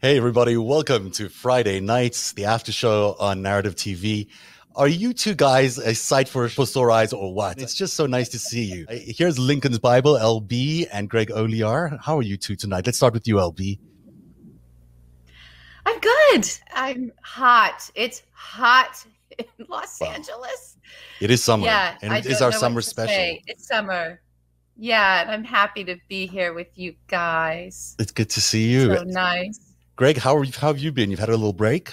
Hey, everybody, welcome to Friday nights, the after show on Narativ TV. Are you two guys a sight for, for sore eyes or what? It's just so nice to see you. Uh, here's Lincoln's Bible, LB, and Greg Olear. How are you two tonight? Let's start with you, LB. I'm good. I'm hot. It's hot in Los Wow. Angeles. It is summer, Yeah, and I it is our summer special. say. It's summer. Yeah, and I'm happy to be here with you guys. It's good to see you. So nice. Greg, how, are you, how have you been? You've had a little break?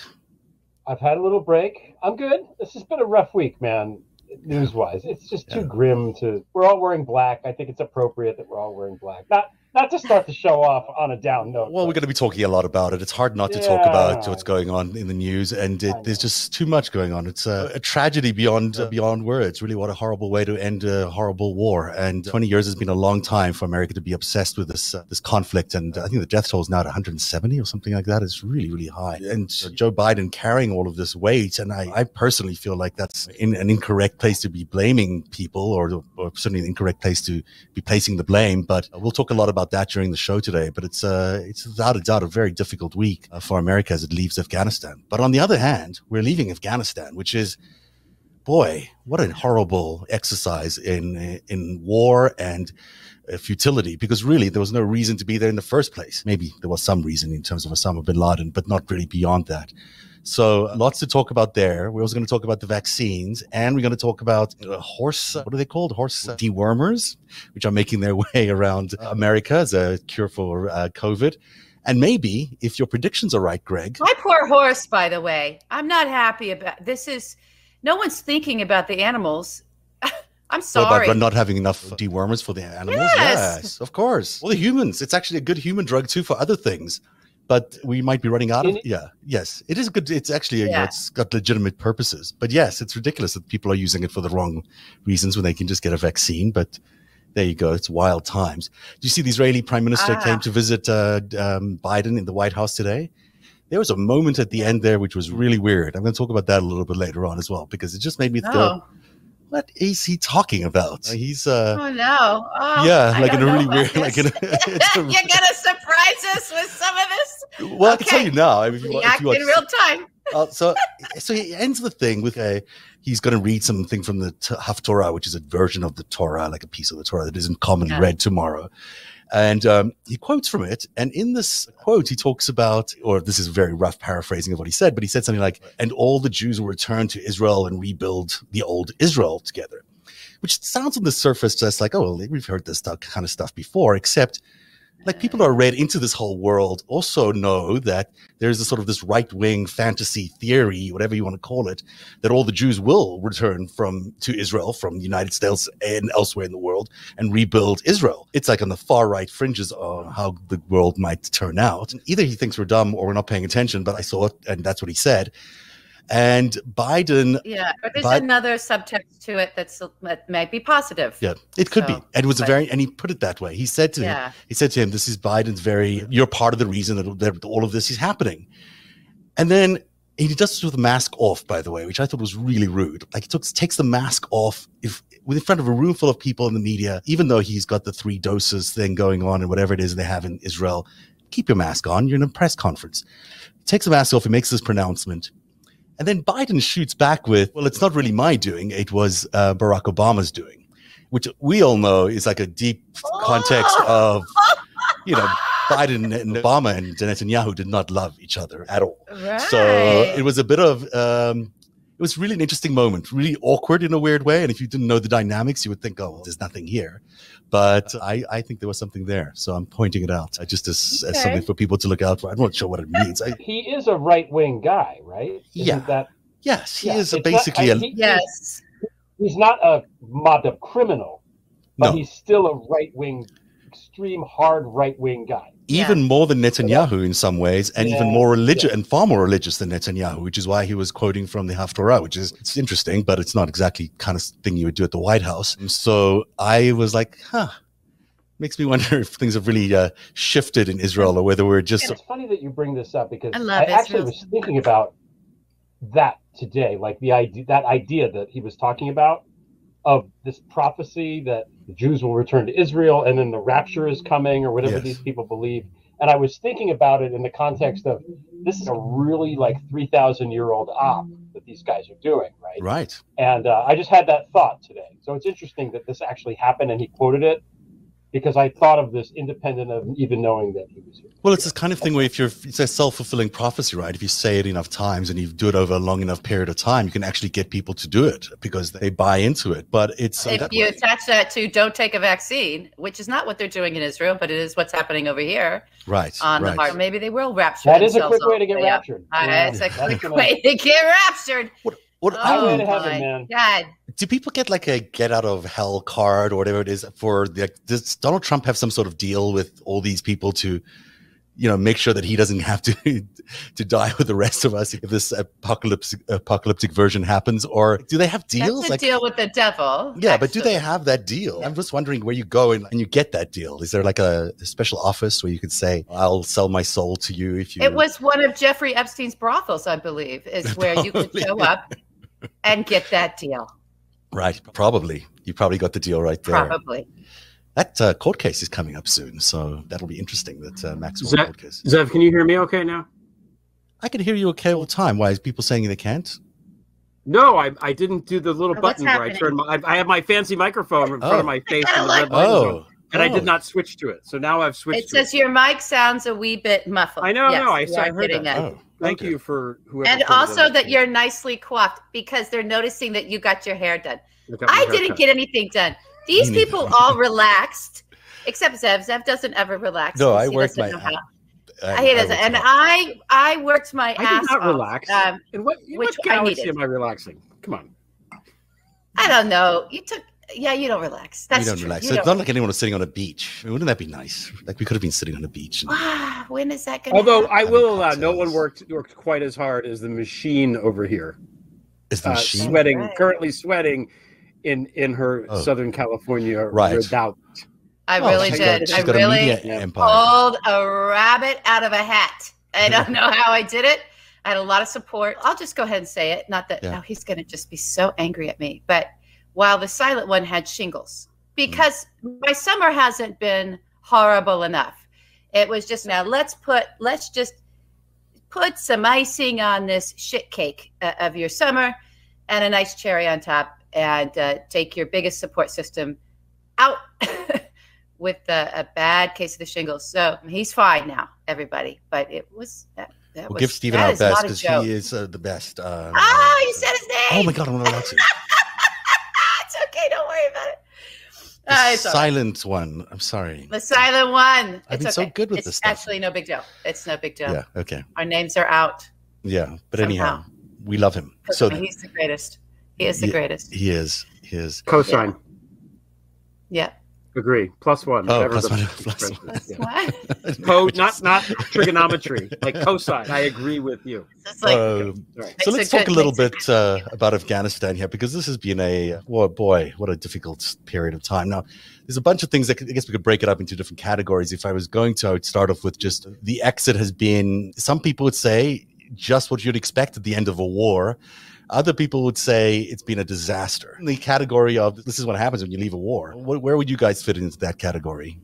I've had a little break. I'm good. This has been a rough week, man. News wise, it's just too Yeah. grim to. We're all wearing black. I think it's appropriate that we're all wearing black. Not not to start the show off on a down note. Well, we're going to be talking a lot about it. It's hard not to talk about what's going on in the news, and it, there's just too much going on. It's a, a tragedy beyond uh, beyond words. Really, what a horrible way to end a horrible war. And 20 years has been a long time for America to be obsessed with this uh, this conflict. And I think the death toll is now at 170 or something like that. It's really, really high. And Joe Biden carrying all of this weight, and I, I personally feel like that's in, an incorrect place to be blaming people, or, or certainly an incorrect place to be placing the blame. But we'll talk a lot about that during the show today. But it's uh, it's without a doubt a very difficult week uh, for America as it leaves Afghanistan. But on the other hand, we're leaving Afghanistan, which is, boy, what a horrible exercise in in war and uh, futility. Because really, there was no reason to be there in the first place. Maybe there was some reason in terms of Osama bin Laden, but not really beyond that. So lots to talk about there. We're also going to talk about the vaccines, and we're going to talk about uh, horse. What are they called? Horse uh, dewormers, which are making their way around America as a cure for uh, COVID. And maybe, if your predictions are right, Greg, My poor horse, by the way. I'm not happy about this. Is no one's thinking about the animals. I'm sorry. about not having enough dewormers for the animals? Yes. of course. Well, the humans. It's actually a good human drug too for other things. But we might be running out of In- yeah. Yes, it is good. It's actually you know, it's got legitimate purposes. But yes, it's ridiculous that people are using it for the wrong reasons when they can just get a vaccine. But there you go. It's wild times. Do you see the Israeli prime minister Ah. came to visit uh, um, Biden in the White House today? There was a moment at the end there which was really weird. I'm going to talk about that a little bit later on as well because it just made me go, oh. "What is he talking about?" He's uh, oh no. Oh, yeah, like in a don't really about weird, like in a, it's a- You're gonna surprise us with some of this well, I can tell you now. I mean, if you, if you watch, in real time. uh, so, so he ends the thing with a. He's going to read something from the T- Haftorah, which is a version of the Torah, like a piece of the Torah that isn't commonly Yeah. read tomorrow. And um, he quotes from it. And in this quote, he talks about, or this is a very rough paraphrasing of what he said, but he said something like, and all the Jews will return to Israel and rebuild the old Israel together, which sounds on the surface just like, oh, well, we've heard this kind of stuff before, except like people who are read into this whole world also know that there's a sort of this right wing fantasy theory, whatever you want to call it, that all the Jews will return from to Israel from the United States and elsewhere in the world and rebuild Israel. It's like on the far right fringes of how the world might turn out. Either he thinks we're dumb or we're not paying attention, but I saw it and that's what he said. And Biden Yeah, but there's But- another subtext to it that's that might be positive. yeah, it could So, be. And it was a very, and he put it that way. He said to him, he said to him, "This is Biden's very. You're part of the reason that, that all of this is happening." And then he does this with the mask off, by the way, which I thought was really rude. Like he took, takes the mask off if with in front of a room full of people in the media, even though he's got the three doses thing going on and whatever it is they have in Israel. Keep your mask on. You're in a press conference. He takes the mask off. He makes this pronouncement. And then Biden shoots back with, well, it's not really my doing. It was uh, Barack Obama's doing, which we all know is like a deep context of, you know, Biden and Obama and Netanyahu did not love each other at all. Right. So it was a bit of, um, it was really an interesting moment, really awkward in a weird way. And if you didn't know the dynamics, you would think, oh, well, there's nothing here. But I, I think there was something there. So I'm pointing it out uh, just as, as something for people to look out for. I'm not sure what it means. I, He is a right wing guy, right? Isn't Yeah. That, yes, he yeah, is a it's not- basically I- a, he- yes. He's not a mobbed up criminal, but No. he's still a right wing, extreme hard right wing guy. Even more than Netanyahu in some ways, and even more religious yeah. and far more religious than Netanyahu, which is why he was quoting from the Haftorah, which is it's interesting, but it's not exactly kind of thing you would do at the White House. So I was like, huh. Makes me wonder if things have really uh, shifted in Israel or whether we're just it's funny that you bring this up because I I, actually was thinking about that today, like the idea that idea that he was talking about of this prophecy that the Jews will return to Israel and then the rapture is coming or whatever Yes. these people believe. And I was thinking about it in the context of this is a really like 3,000 year old op that these guys are doing, right? Right. And uh, I just had that thought today. So it's interesting that this actually happened and he quoted it because I thought of this independent of even knowing that he was here. Well, it's this kind of thing where if you're, it's a self fulfilling prophecy, right? If you say it enough times and you do it over a long enough period of time, you can actually get people to do it because they buy into it. But it's uh, if that you way. attach that to don't take a vaccine, which is not what they're doing in Israel, but it is what's happening over here right, on right. the heart. Maybe they will rapture. That is a quick way to get all the way raptured. Uh, Yeah, it's a that's quick way to get raptured. What, Oh, Highway to my heaven, man. God. do people get like a get out of hell card or whatever it is for the does donald trump have some sort of deal with all these people to you know make sure that he doesn't have to to die with the rest of us if this apocalyptic apocalyptic version happens or do they have deals That's a deal with the devil. yeah but do they have that deal i'm just wondering where you go and, and you get that deal is there like a, a special office where you could say i'll sell my soul to you if you It was one of Jeffrey Epstein's brothels, I believe, is where you could show up and get that deal. right probably you probably got the deal right there Probably. that uh, court case is coming up soon so that'll be interesting that uh, maxwell Zach- court case Zev, can you hear me okay now? I can hear you okay all the time. Why is people saying they can't? No, I, I didn't do the little Oh, button where I turned my. I, I have my fancy microphone in front Oh. of my face I and the like- red light Oh, and I oh. did not switch to it. So now I've switched. It to says your mic sounds a wee bit muffled. I know, Yes, no, I you I are heard getting that. it. Oh, Thank okay. you for whoever. And put it in also there. that you're nicely coiffed because they're noticing that you got your hair done. I got my I hair didn't cut. get anything done. These people all relaxed, except Zev. Zev doesn't ever relax. No, I he worked doesn't my. know how. I, he I doesn't, and my- I I worked my I ass did not off. relax. Um, in what, in which what I galaxy needed. am I relaxing? Come on. I don't know. You took. Yeah, you don't relax. That's you don't true. relax. You So it's don't not like anyone was sitting on a beach. I mean, wouldn't that be nice? Like we could have been sitting on a beach. And, Ah, when is that going to Although happen? I will allow, no one worked worked quite as hard as the machine over here. is the Uh, machine? sweating, Right. currently sweating in in her Oh. Southern California Right. redoubt. I Oh, really she's did. got- she's I got a really media Yeah. empire. pulled a rabbit out of a hat. I don't know how I did it. I had a lot of support. I'll just go ahead and say it. Not that Yeah. now he's going to just be so angry at me. But while the silent one had shingles, because my summer hasn't been horrible enough. It was just now let's put let's just put some icing on this shit cake uh, of your summer and a nice cherry on top and uh, take your biggest support system out with a, a bad case of the shingles. So he's fine now, everybody. But it was that. that We'll was, give Stephen our best because he is uh, the best. Uh, Oh, you said his name. Oh my god, I'm allowed to. it's okay. Don't worry about it. The Uh, it's all right. silent one. I'm sorry. The silent one. I've It's been so good with it's this stuff. actually no big deal. It's no big deal. Yeah. Okay. Our names are out. Yeah. But Somehow. anyhow, we love him. So I mean, he's the greatest. He is the Yeah. greatest. he is. He is. Cosine. Yeah. Agree. Plus one. Oh, whatever plus the one, expression plus one. That's Yeah. why. Code, not not trigonometry, like cosine. I agree with you. Like, Um, Right. so let's a talk a little makes bit uh, about Afghanistan here because this has been a well, boy, what a difficult period of time. Now, there's a bunch of things that I guess we could break it up into different categories. If I was going to, I would start off with just the exit has been. Some people would say just what you'd expect at the end of a war. Other people would say it's been a disaster. In the category of this is what happens when you leave a war. Where would you guys fit into that category?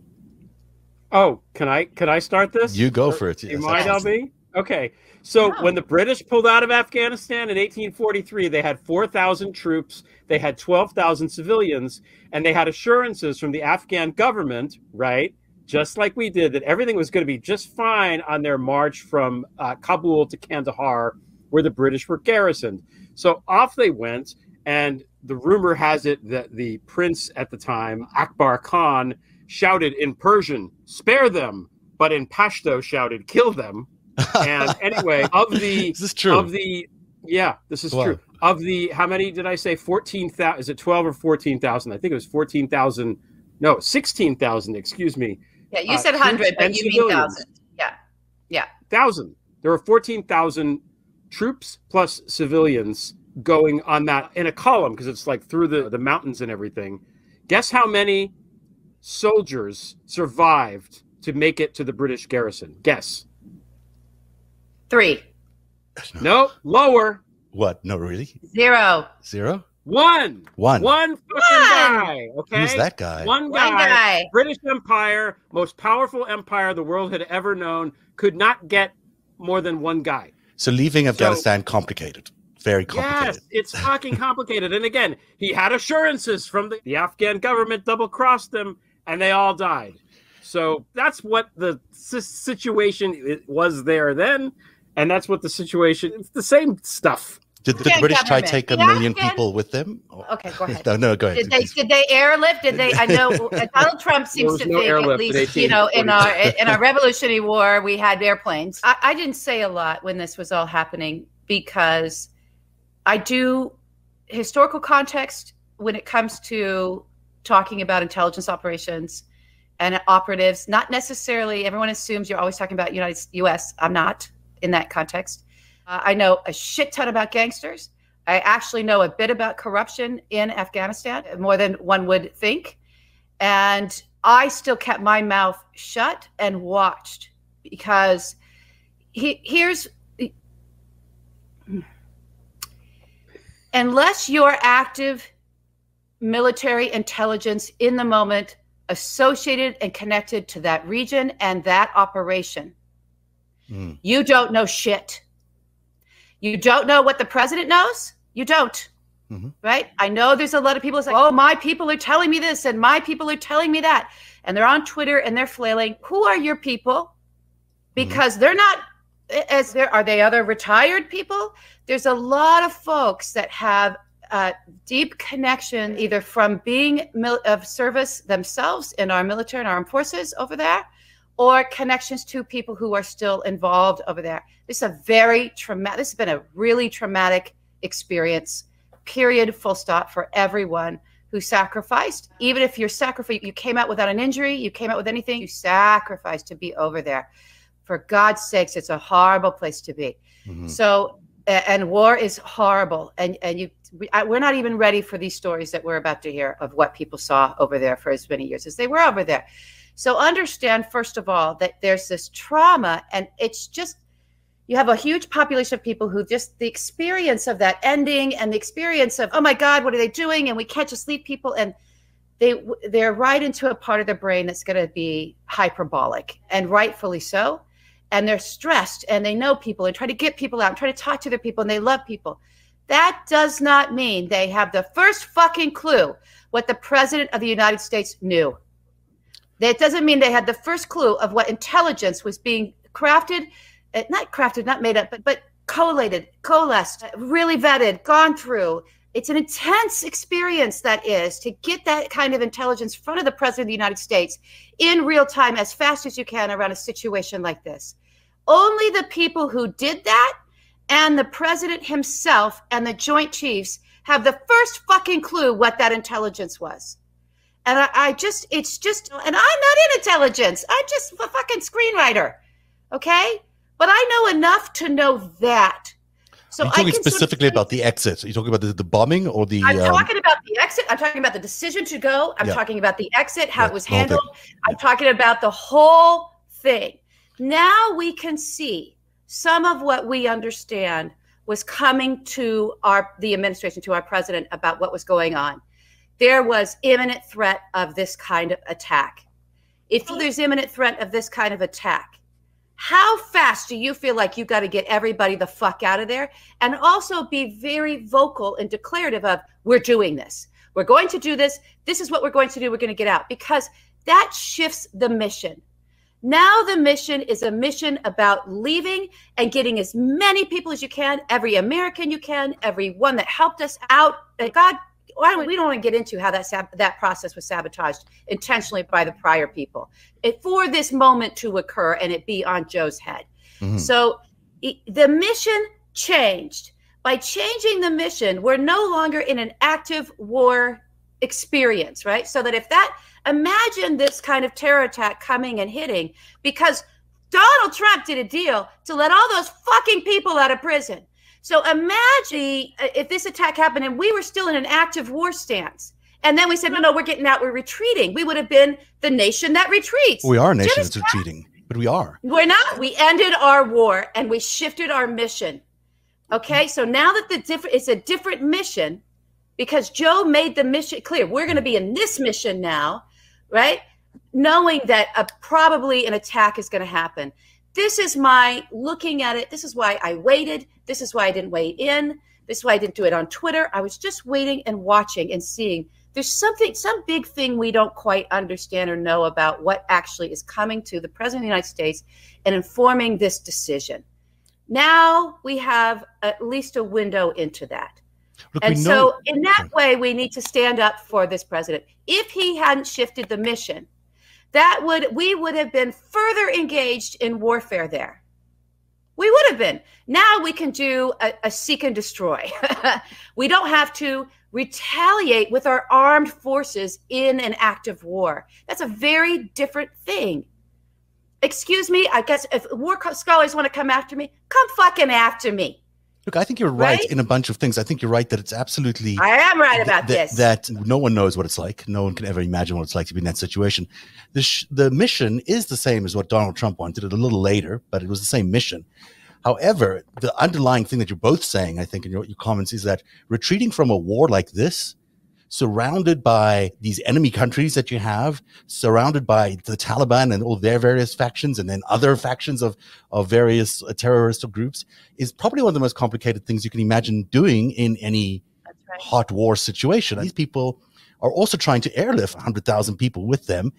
Oh, can I can I start this? You go Or- for it. You Yes, mind, absolutely. LB? Okay. So Wow. when the British pulled out of Afghanistan in 1843, they had 4,000 troops, they had 12,000 civilians, and they had assurances from the Afghan government, right? Just like we did, that everything was going to be just fine on their march from uh, Kabul to Kandahar, where the British were garrisoned. So off they went, and the rumor has it that the prince at the time, Akbar Khan, shouted in Persian, "Spare them," but in Pashto shouted, "Kill them." And anyway, of the is this true? of the yeah, this is Wow. true. Of the how many did I say? Fourteen thousand? Is it twelve or fourteen thousand? I think it was fourteen thousand. No, sixteen thousand. Excuse me, yeah, you uh, said troops 100, but and you mean civilians. 1,000. Yeah. thousand. There were fourteen thousand troops plus civilians going on that in a column because it's like through the the mountains and everything. Guess how many soldiers survived to make it to the British garrison? Guess. Three, No, lower. what? No, really? zero. Zero? One. One. One fucking One. guy. Okay. Who's that guy? One guy. One guy. British Empire, most powerful empire the world had ever known, could not get more than one guy. So leaving Afghanistan complicated, very complicated. Yes, it's fucking complicated. And again, he had assurances from the, the Afghan government, double crossed them, and they all died. So that's what the si- situation was there then, and that's what the situation. It's the same stuff. Did, did the Afghan British try to take a The million Afghan- people with them? Okay, go ahead. no, no, go ahead. Did they did they airlift? Did they? I know uh, Donald Trump seems to no think at least you know in our in our Revolutionary War we had airplanes. I, I didn't say a lot when this was all happening because I do historical context when it comes to talking about intelligence operations and operatives. Not necessarily everyone assumes you're always talking about United U.S. I'm not in that context. Uh, I know a shit ton about gangsters. I actually know a bit about corruption in Afghanistan, more than one would think. And I still kept my mouth shut and watched because he, here's unless you're active military intelligence in the moment associated and connected to that region and that operation, Mm. you don't know shit. You don't know what the president knows. You don't. Mhm. Right? I know there's a lot of people that say, oh, my people are telling me this and my people are telling me that. And they're on Twitter and they're flailing. Who are your people? Because they're not as there are they other retired people? There's a lot of folks that have a deep connection either from being mil- of service themselves in our military and armed forces over there or connections to people who are still involved over there. This is a very traumatic, this has been a really traumatic experience, period, full stop for everyone who sacrificed. Even if you're sacrificed, you came out without an injury, you came out with anything, you sacrificed to be over there. For God's sakes, it's a horrible place to be. Mhm. So, and war is horrible. And, and you, we're not even ready for these stories that we're about to hear of what people saw over there for as many years as they were over there. So understand, first of all, that there's this trauma, and it's just you have a huge population of people who just the experience of that ending and the experience of oh my god what are they doing? And we can't just leave people and they they're right into a part of their brain that's going to be hyperbolic and rightfully so. And they're stressed and they know people and try to get people out and try to talk to their people and they love people. That does not mean they have the first fucking clue what the president of the united states knew that doesn't mean they had the first clue of what intelligence was being crafted, uh, not crafted, not made up, but but collated, coalesced, uh, really vetted, gone through. It's an intense experience that is to get that kind of intelligence in front of the president of the United States in real time as fast as you can around a situation like this. Only the people who did that and the president himself and the joint chiefs have the first fucking clue what that intelligence was. And I, I just, it's just, and I'm not in intelligence. I'm just a fucking screenwriter. Okay. But I know enough to know that. So Are you I talking can sort of specifically about the exit? Are you talking about the, the bombing or the? I'm um, talking about the exit. I'm talking about the decision to go. I'm Yeah. talking about the exit, how Yeah, it was the whole thing. handled. I'm talking about the whole thing. Now we can see some of what we understand was coming to our the administration, to our president about what was going on. There was imminent threat of this kind of attack. If there's imminent threat of this kind of attack, how fast do you feel like you got to get everybody the fuck out of there? And also be very vocal and declarative of we're doing this. We're going to do this. This is what we're going to do. We're going to get out. Because that shifts the mission. Now the mission is a mission about leaving and getting as many people as you can every american you can every one that helped us out god why don't we, we don't want to get into how that sab- that process was sabotaged intentionally by the prior people it, for this moment to occur and it be on joe's head mhm. so i- the mission changed. By changing the mission, we're no longer in an active war experience, right? So that if that, imagine this kind of terror attack coming and hitting because Donald Trump did a deal to let all those fucking people out of prison. So imagine uh, if this attack happened and we were still in an active war stance. And then we said, no, no, we're getting out, we're retreating. We would have been the nation that retreats. we are a nation that's retreating, but we are. We're not. We ended our war and we shifted our mission. Okay, so now that the different it's a different mission, because Joe made the mission clear. We're going to be in this mission now, right? Knowing that a, probably an attack is going to happen. This is my looking at it. This is why I waited. This is why I didn't weigh in. This is why I didn't do it on Twitter. I was just waiting and watching and seeing. There's something, some big thing we don't quite understand or know about what actually is coming to the President of the United States and informing this decision. Now we have at least a window into that. Look, and so, in that way, we need to stand up for this president. If he hadn't shifted the mission, that would we would have been further engaged in warfare there. We would have been. Now we can do a, a seek and destroy. we don't have to retaliate with our armed forces in an active war. That's a very different thing. Excuse me, I guess if war scholars want to come after me, come fucking after me. Look, I think you're right, right, in a bunch of things. I think you're right that it's absolutely. I am right about th- this. That no one knows what it's like. No one can ever imagine what it's like to be in that situation. The sh- the mission is the same as what Donald Trump wanted. It a little later, but it was the same mission. However, the underlying thing that you're both saying, I think, in your, your comments, is that retreating from a war like this surrounded by these enemy countries that you have, surrounded by the Taliban and all their various factions, and then other factions of, of various uh, terrorist groups, is probably one of the most complicated things you can imagine doing in any right. hot war situation. These people are also trying to airlift 100,000 people with them.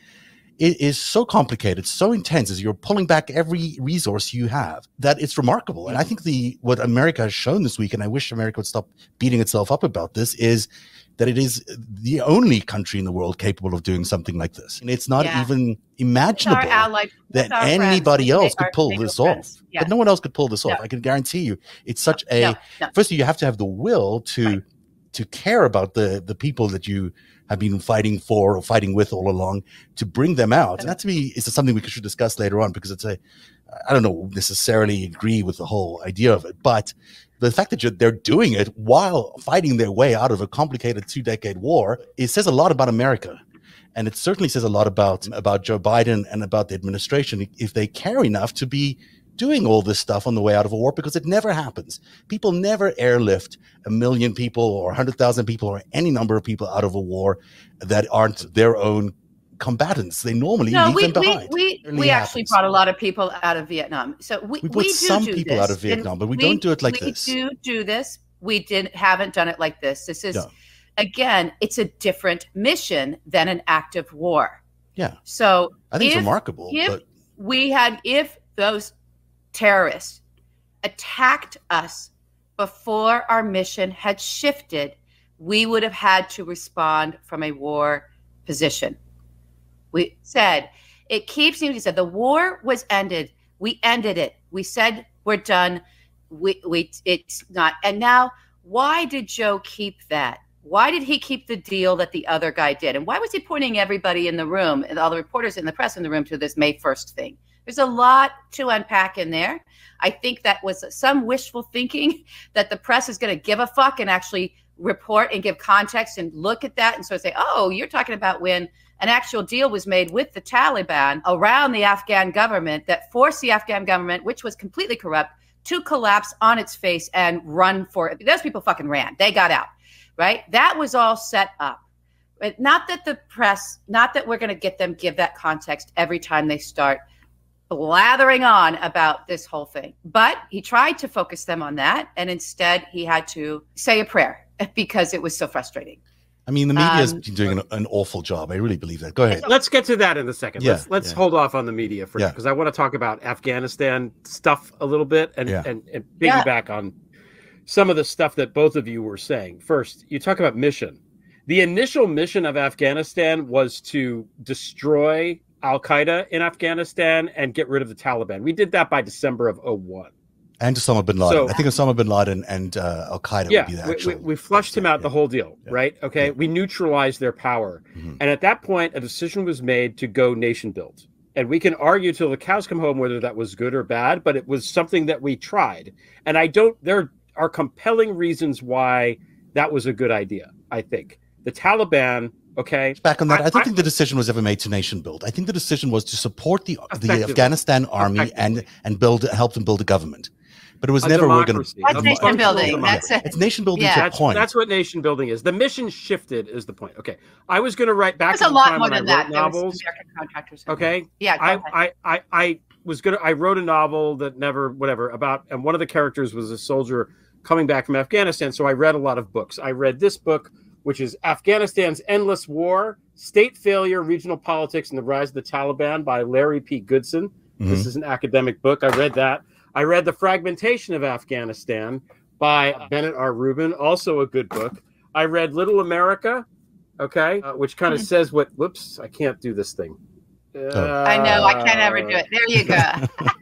It is so complicated, so intense as you're pulling back every resource you have that it's remarkable. And I think the what America has shown this week, and I wish America would stop beating itself up about this, is that it is the only country in the world capable of doing something like this. And it's not yeah. even imaginable allied, that anybody friends. else could pull this off. Yeah. But no one else could pull this off. I can guarantee you. It's such no, a no, no. firstly you have to have the will to right. to care about the the people that you have been fighting for or fighting with all along to bring them out. And that to me is something we should discuss later on because it's a I don't know necessarily agree with the whole idea of it, but the fact that they're doing it while fighting their way out of a complicated two decade war, it says a lot about America. And it certainly says a lot about, about Joe Biden and about the administration if they care enough to be doing all this stuff on the way out of a war because it never happens. People never airlift a million people or 100,000 people or any number of people out of a war that aren't their own combatants. They normally no, leave we, them behind. We, we, we actually brought a lot of people out of Vietnam. So we, we put we some do people this. out of Vietnam, but we, don't do it like this. We do do this. We didn't haven't done it like this. This is again, it's a different mission than an active war. Yeah. So I think if, it's remarkable. If but... we had if those terrorists attacked us before our mission had shifted, we would have had to respond from a war position. We said it keeps you. he said the war was ended. We ended it. We said we're done. We we it's not. And now why did Joe keep that? Why did he keep the deal that the other guy did? And why was he pointing everybody in the room and all the reporters in the press in the room to this May 1st thing? There's a lot to unpack in there. I think that was some wishful thinking that the press is going to give a fuck and actually report and give context and look at that and sort of say, oh, you're talking about when an actual deal was made with the Taliban around the Afghan government that forced the Afghan government, which was completely corrupt, to collapse on its face and run for it. Those people fucking ran. They got out, right? That was all set up. But not that the press, not that we're going to get them give that context every time they start blathering on about this whole thing. But he tried to focus them on that. And instead, he had to say a prayer because it was so frustrating. I mean, the media has um, been doing an, an, awful job. I really believe that. Go ahead. Let's get to that in a second. Yeah, let's let's yeah. hold off on the media for because yeah. I want to talk about Afghanistan stuff a little bit and yeah. and, and piggyback on some of the stuff that both of you were saying. First, you talk about mission. The initial mission of Afghanistan was to destroy Al Qaeda in Afghanistan and get rid of the Taliban. We did that by December of 01 and Osama bin Laden. So, I think Osama bin Laden and uh, Al Qaeda yeah, would be the actual. We, we flushed him out yeah. the whole deal, yeah. right? Okay, yeah. we neutralized their power, mm-hmm. and at that point, a decision was made to go nation build. And we can argue till the cows come home whether that was good or bad, but it was something that we tried. And I don't. There are compelling reasons why that was a good idea. I think the Taliban Okay. Back on that, I, I don't I, think the decision was ever made to nation build. I think the decision was to support the the Afghanistan army and and build help them build a government. But it was a never we're going democracy, That's nation building. That's it. It's nation building Yeah. That's, point. that's what nation building is. The mission shifted is the point. Okay. I was going to write back There's to a lot time more when I than wrote that. Novels. American contractors. Okay. Yeah. I. I, I, I was gonna I wrote a novel that never whatever about and one of the characters was a soldier coming back from Afghanistan. So I read a lot of books. I read this book, which is Afghanistan's Endless War, State Failure, Regional Politics, and the Rise of the Taliban by Larry P. Goodson. This Mhm. is an academic book. I read that. I read The Fragmentation of Afghanistan by Barnett R. Rubin, also a good book. I read Little America, okay, uh, which kind of Mhm. says what, whoops, I can't do this thing. I know. I can't ever do it. There you go.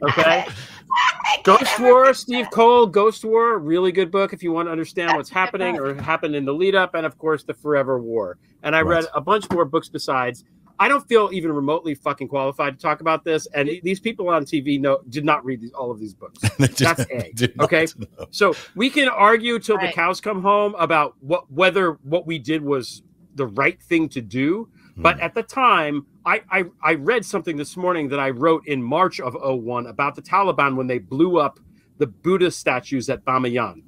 Okay. Ghost War, Steve Coll, Ghost War, really good book if you want to understand what's That's a happening book. or happened in the lead up, and of course the Forever War. And I Right. read a bunch more books besides. I don't feel even remotely fucking qualified to talk about this, and these people on TV know did not read these, all of these books. Did- That's A, okay? So we can argue till the cows come home about what whether what we did was the right thing to do. But Hmm. at the time, I, I I read something this morning that I wrote in March of 01 about the Taliban when they blew up the Buddha statues at Bamiyan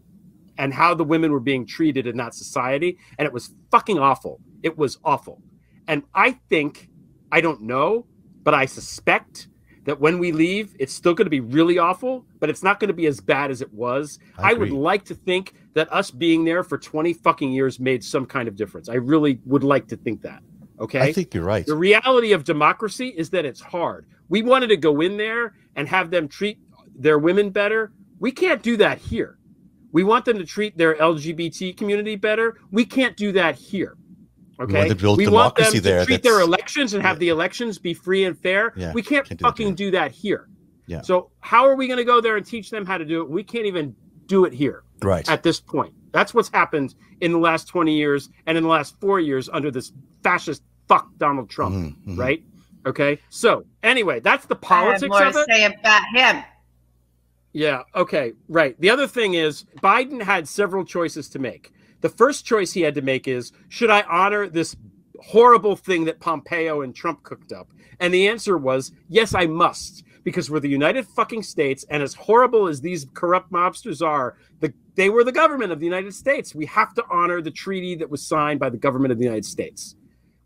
and how the women were being treated in that society. And it was fucking awful. It was awful. And I think, I don't know, but I suspect that when we leave, it's still going to be really awful, but it's not going to be as bad as it was. I I, would like to think that us being there for 20 fucking years made some kind of difference. I really would like to think that. Okay. I think you're right. The reality of democracy is that it's hard. We wanted to go in there and have them treat their women better. We can't do that here. We want them to treat their LGBT community better. We can't do that here. Okay. want to build want democracy them to there treat their elections and have Yeah. the elections be free and fair. Yeah, we can't, can't do that fucking do that here. Yeah. So how are we going to go there and teach them how to do it? We can't even do it here right. at this point. That's what's happened in the last 20 years and in the last four years under this fascist fuck Donald Trump, Mhm, mhm. right? Okay. So anyway, that's the I have politics more of to it. say about him. Yeah. Okay. Right. The other thing is Biden had several choices to make. The first choice he had to make is should I honor this horrible thing that Pompeo and Trump cooked up? And the answer was yes, I must. Because we're the United fucking States, and as horrible as these corrupt mobsters are, the, they were the government of the United States. We have to honor the treaty that was signed by the government of the United States.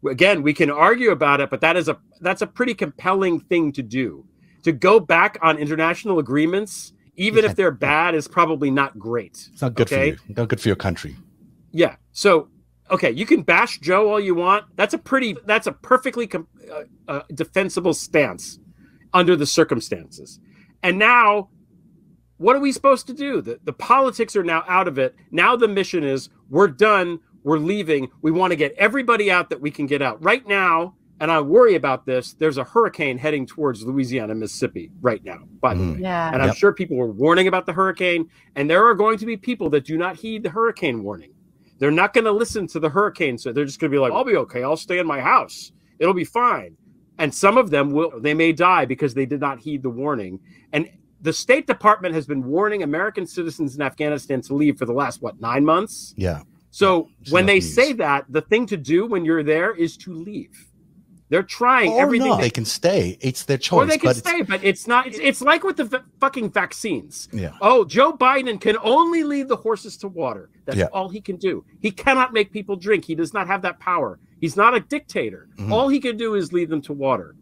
Again, we can argue about it, but that is a that's a pretty compelling thing to do. To go back on international agreements, even Yeah. if they're bad, is probably not great. It's not good okay? for you. Not good for your country. Yeah. So, okay, you can bash Joe all you want. That's a pretty, that's a perfectly com- uh, uh, defensible stance under the circumstances. And now, what are we supposed to do? The, the politics are now out of it. Now the mission is we're done. We're leaving. We want to get everybody out that we can get out. Right now, and I worry about this, there's a hurricane heading towards Louisiana, Mississippi right now, by the Mm. way. Yeah. And I'm Yep. sure people were warning about the hurricane, and there are going to be people that do not heed the hurricane warning. They're not going to listen to the hurricane, so they're just going to be like, "I'll be okay. I'll stay in my house. It'll be fine." And some of them will they may die because they did not heed the warning. And the State Department has been warning American citizens in Afghanistan to leave for the last what, 9 months? Yeah. So It's when they news. say that, the thing to do when you're there is to leave. They're trying Or everything not. they They can stay. It's their choice. or they can but it's- stay, but it's not. It's, it's like with the v- fucking vaccines. Yeah. Oh, Joe Biden can only lead the horses to water. That's Yeah. all he can do. He cannot make people drink. He does not have that power. He's not a dictator. Mhm. All he can do is lead them to water.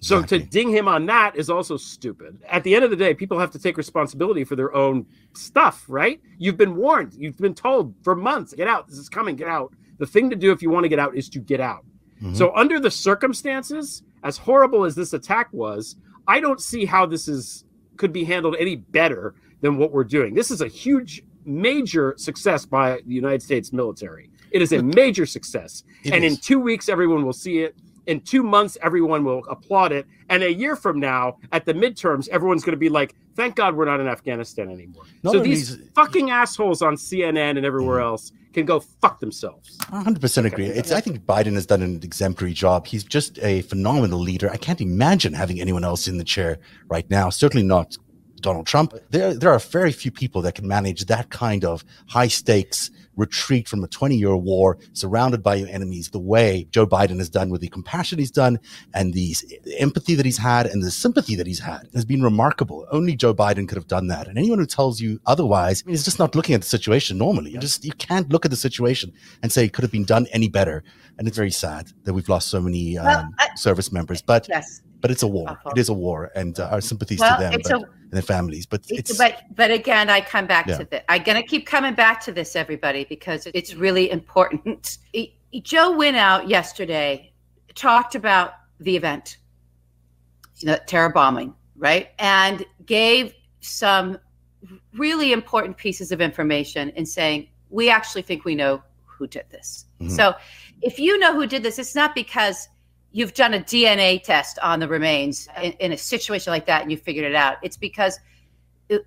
So Exactly. to ding him on that is also stupid. At the end of the day, people have to take responsibility for their own stuff, right? You've been warned. You've been told for months, get out. This is coming. Get out. The thing to do if you want to get out is to get out. Mhm. So under the circumstances, as horrible as this attack was, I don't see how this is could be handled any better than what we're doing. This is a huge major success by the United States military. It is a major success. It and in 2 weeks everyone will see it. In 2 months everyone will applaud it. And a year from now at the midterms everyone's going to be like, "Thank God we're not in Afghanistan anymore." So these fucking assholes on CNN and everywhere else can go fuck themselves. I 100% agree. It's, I think Biden has done an exemplary job. He's just a phenomenal leader. I can't imagine having anyone else in the chair right now. Certainly not Donald Trump. There, there are very few people that can manage that kind of high stakes, retreat from a 20 year war, surrounded by your enemies, the way Joe Biden has done with the compassion he's done and the empathy that he's had and the sympathy that he's had has been remarkable. Only Joe Biden could have done that. And anyone who tells you otherwise I mean, is just not looking at the situation normally. You just, you can't look at the situation and say it could have been done any better. And it's very sad that we've lost so many um, well, I, service members. But yes but it's a war. Uh-huh. It is a war, and uh, our sympathies well, to them but, a, and their families. But it's but but again, I come back yeah. to this. I'm gonna keep coming back to this, everybody, because it's really important. Joe went out yesterday, talked about the event, you know, terror bombing, right, and gave some really important pieces of information in saying we actually think we know who did this. Mm-hmm. So if you know who did this, it's not because you've done a DNA test on the remains in, in a situation like that and you figured it out. It's because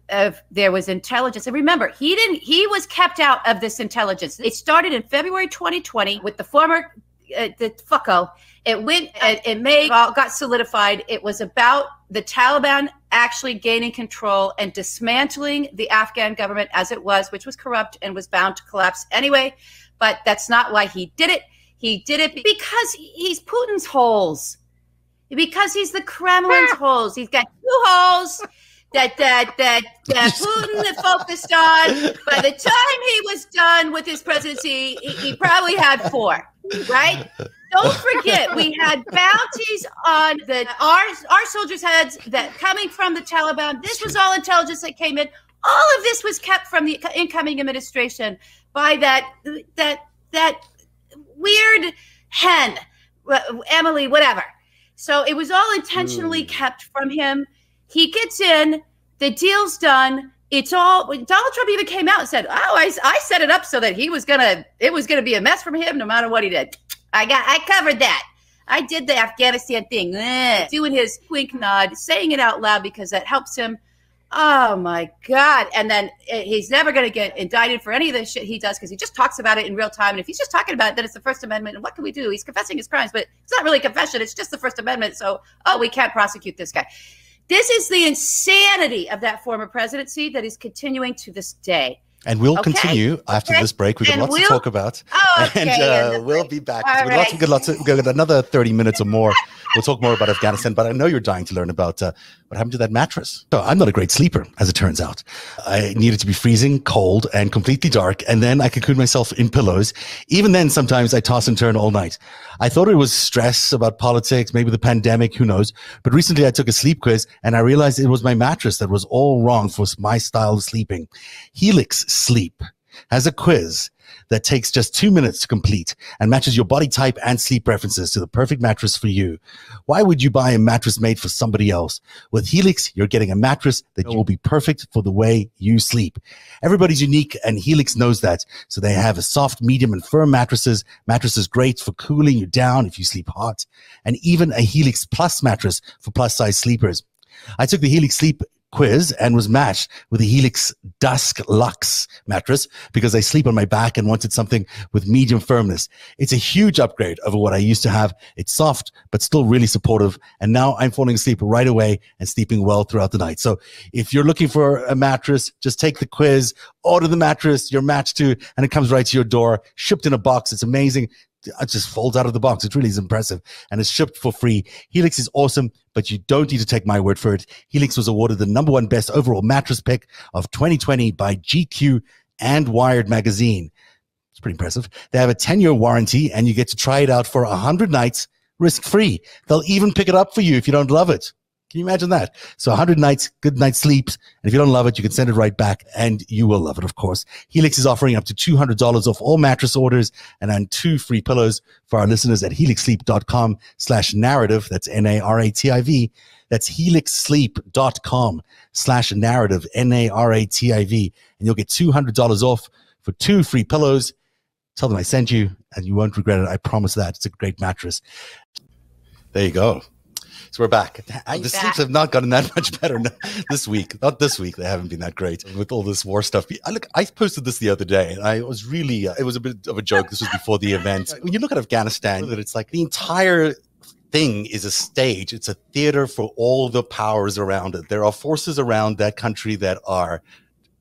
of there was intelligence. And remember, he didn't. He was kept out of this intelligence. It started in February 2020 with the former uh, the fucko. It went. It, it all got solidified. It was about the Taliban actually gaining control and dismantling the Afghan government as it was, which was corrupt and was bound to collapse anyway. But that's not why he did it. He did it because he's Putin's holes. Because he's the Kremlin's ah. holes. He's got two holes that that that, that Putin focused on. By the time he was done with his presidency, he, he probably had four. Right? Don't forget, we had bounties on the our our soldiers' heads that coming from the Taliban. This was all intelligence that came in. All of this was kept from the incoming administration by that that that weird hen, Emily, whatever. So it was all intentionally mm. kept from him. He gets in, the deal's done. It's all Donald Trump even came out and said, "Oh, I, I set it up so that he was gonna, it was gonna be a mess from him, no matter what he did. I got, I covered that. I did the Afghanistan thing, Ugh. doing his wink nod, saying it out loud because that helps him Oh my God. And then eh, he's never going to get indicted for any of the shit he does because he just talks about it in real time. And if he's just talking about it, then it's the First Amendment. And what can we do? He's confessing his crimes, but it's not really confession. It's just the First Amendment. So, oh, we can't prosecute this guy. This is the insanity of that former presidency that is continuing to this day. And we'll okay. continue after okay. this break. We've got lots we'll, to talk about. Oh, okay. And uh, we'll be back. We've got lots, we've got lots of, we've got another 30 minutes or more We'll talk more about Afghanistan, but I know you're dying to learn about uh, what happened to that mattress. So I'm not a great sleeper, as it turns out. I needed to be freezing cold and completely dark, and then I cocoon myself in pillows. Even then, sometimes I toss and turn all night. I thought it was stress about politics, maybe the pandemic, who knows. But recently I took a sleep quiz and I realized it was my mattress that was all wrong for my style of sleeping. Helix Sleep has a quiz that takes just two minutes to complete and matches your body type and sleep preferences to the perfect mattress for you. Why would you buy a mattress made for somebody else? With Helix, you're getting a mattress that will be perfect for the way you sleep. Everybody's unique and Helix knows that. So they have a soft, medium and firm mattresses. Mattresses great for cooling you down if you sleep hot and even a Helix Plus mattress for plus size sleepers. I took the Helix Sleep quiz and was matched with a Helix Dusk Luxe mattress because I sleep on my back and wanted something with medium firmness. It's a huge upgrade over what I used to have. It's soft, but still really supportive. And now I'm falling asleep right away and sleeping well throughout the night. So if you're looking for a mattress, just take the quiz, order the mattress you're matched to, and it comes right to your door, shipped in a box. It's amazing it just folds out of the box. It really is impressive and it's shipped for free. Helix is awesome, but you don't need to take my word for it. Helix was awarded the number one best overall mattress pick of 2020 by GQ and Wired magazine. It's pretty impressive. They have a 10 year warranty and you get to try it out for 100 nights risk free. They'll even pick it up for you if you don't love it. Can you imagine that? So 100 nights, good night's sleeps. And if you don't love it, you can send it right back and you will love it, of course. Helix is offering up to $200 off all mattress orders and then two free pillows for our listeners at helixsleep.com slash narativ. That's N-A-R-A-T-I-V. That's helixsleep.com slash narativ, N-A-R-A-T-I-V. And you'll get $200 off for two free pillows. Tell them I sent you and you won't regret it. I promise that. It's a great mattress. There you go. So we're back. I, the sleeps have not gotten that much better this week. Not this week. They haven't been that great with all this war stuff. I look, I posted this the other day, and I was really. Uh, it was a bit of a joke. This was before the event. When you look at Afghanistan, that it's like the entire thing is a stage. It's a theater for all the powers around it. There are forces around that country that are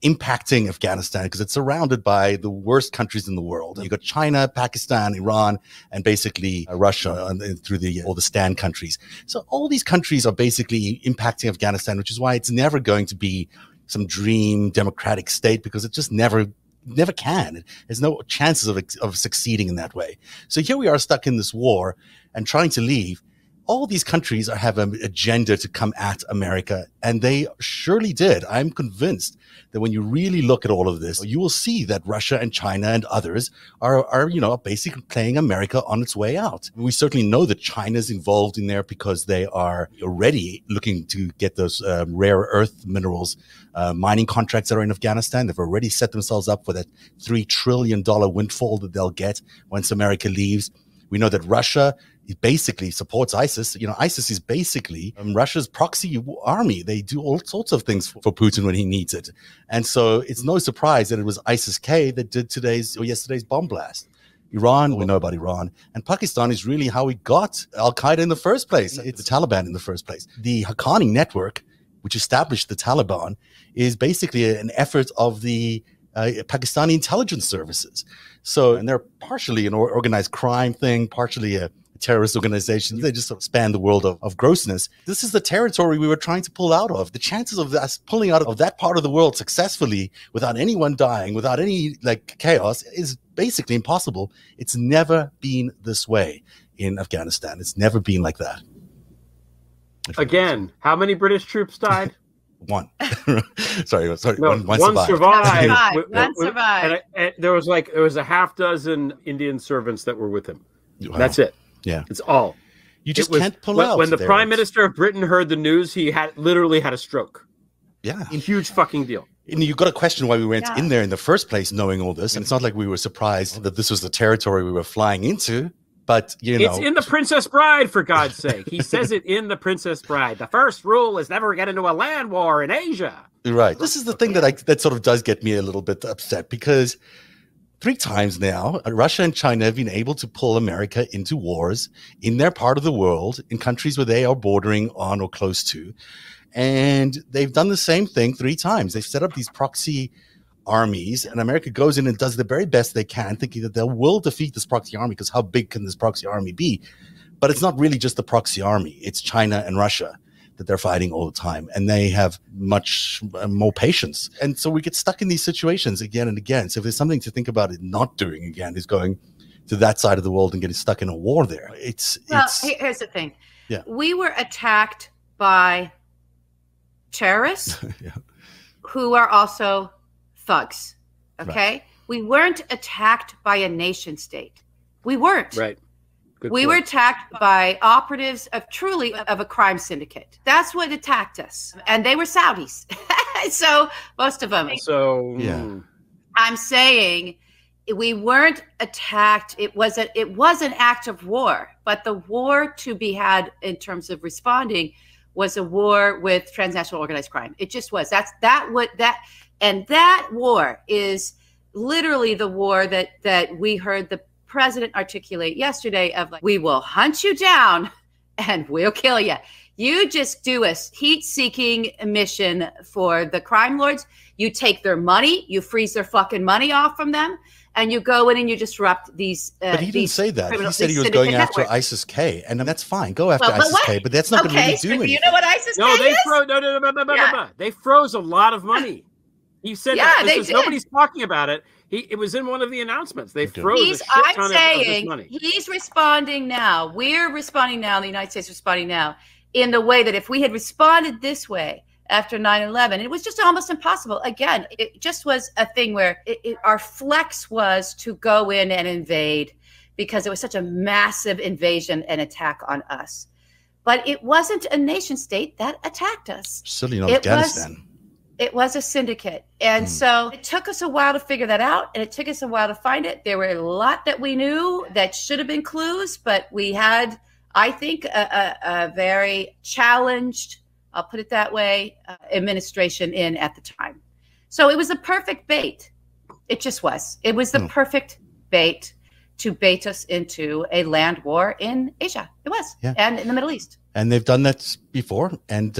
impacting Afghanistan because it's surrounded by the worst countries in the world. You've got China, Pakistan, Iran, and basically uh, Russia through the all the STAN countries. So all these countries are basically impacting Afghanistan, which is why it's never going to be some dream democratic state because it just never never can. There's no chances of, of succeeding in that way. So here we are stuck in this war and trying to leave all these countries have an agenda to come at America, and they surely did. I'm convinced that when you really look at all of this, you will see that Russia and China and others are, are you know, basically playing America on its way out. We certainly know that China's involved in there because they are already looking to get those uh, rare earth minerals uh, mining contracts that are in Afghanistan. They've already set themselves up for that $3 trillion windfall that they'll get once America leaves. We know that Russia basically supports ISIS. You know, ISIS is basically um, Russia's proxy army. They do all sorts of things for, for, Putin when he needs it. And so it's no surprise that it was ISIS K that did today's or yesterday's bomb blast. Iran, we know about Iran. And Pakistan is really how we got Al Qaeda in the first place. It's the Taliban in the first place. The Haqqani network, which established the Taliban, is basically an effort of the uh, Pakistani intelligence services. So, and they're partially an organized crime thing, partially a terrorist organization. They just sort of span the world of, of grossness. This is the territory we were trying to pull out of. The chances of us pulling out of that part of the world successfully without anyone dying, without any like chaos is basically impossible. It's never been this way in Afghanistan. It's never been like that. Again, how many British troops died? one. sorry, sorry. No, one, one, one survived. survived. one survived. And, and there was like there was a half dozen Indian servants that were with him. Wow. That's it. Yeah, it's all. You just was, can't pull when, out. When the Prime Minister of Britain heard the news, he had literally had a stroke. Yeah, a huge fucking deal. And you got to question why we went yeah. in there in the first place, knowing all this. And it's not like we were surprised that this was the territory we were flying into. But you know, it's in the Princess Bride, for God's sake. He says it in the Princess Bride. The first rule is never get into a land war in Asia. Right. This is the thing that I that sort of does get me a little bit upset because three times now, uh, Russia and China have been able to pull America into wars in their part of the world, in countries where they are bordering on or close to. And they've done the same thing three times. They've set up these proxy armies, and America goes in and does the very best they can, thinking that they will defeat this proxy army because how big can this proxy army be? But it's not really just the proxy army, it's China and Russia that they're fighting all the time and they have much uh, more patience. And so we get stuck in these situations again and again. So if there's something to think about it not doing again is going to that side of the world and getting stuck in a war there. It's, well, it's, here's the thing. Yeah. We were attacked by terrorists yeah. who are also thugs. Okay. Right. We weren't attacked by a nation state. We weren't. Right. Good we point. were attacked by operatives of truly of a crime syndicate. That's what attacked us, and they were Saudis. so most of them. So yeah, hmm. I'm saying we weren't attacked. It was a it was an act of war, but the war to be had in terms of responding was a war with transnational organized crime. It just was. That's that what that and that war is literally the war that that we heard the president articulate yesterday of like, we will hunt you down and we'll kill you. You just do a heat seeking mission for the crime lords. You take their money, you freeze their fucking money off from them, and you go in and you disrupt these. Uh, but he didn't say that. He said he was going after. ISIS K, and that's fine. Go after well, ISIS K, but that's not okay, going to really do anything. You know what ISIS no, K they is? Fro- no, no, no, no, no, yeah. no, They froze a lot of money. He said yeah, that. Is, nobody's talking about it. He it was in one of the announcements. They froze he's, a shit I'm ton saying of, of he's responding now. We're responding now. The United States responding now in the way that if we had responded this way after 9-11 it was just almost impossible again it just was a thing where it, it, our flex was to go in and invade because it was such a massive invasion and attack on us but it wasn't a nation state that attacked us certainly not it afghanistan was, it was a syndicate. And mm. so it took us a while to figure that out and it took us a while to find it. There were a lot that we knew that should have been clues, but we had, I think, a, a, a very challenged, I'll put it that way, uh, administration in at the time. So it was a perfect bait. It just was. It was the mm. perfect bait to bait us into a land war in Asia. It was, yeah. and in the Middle East. And they've done that before. And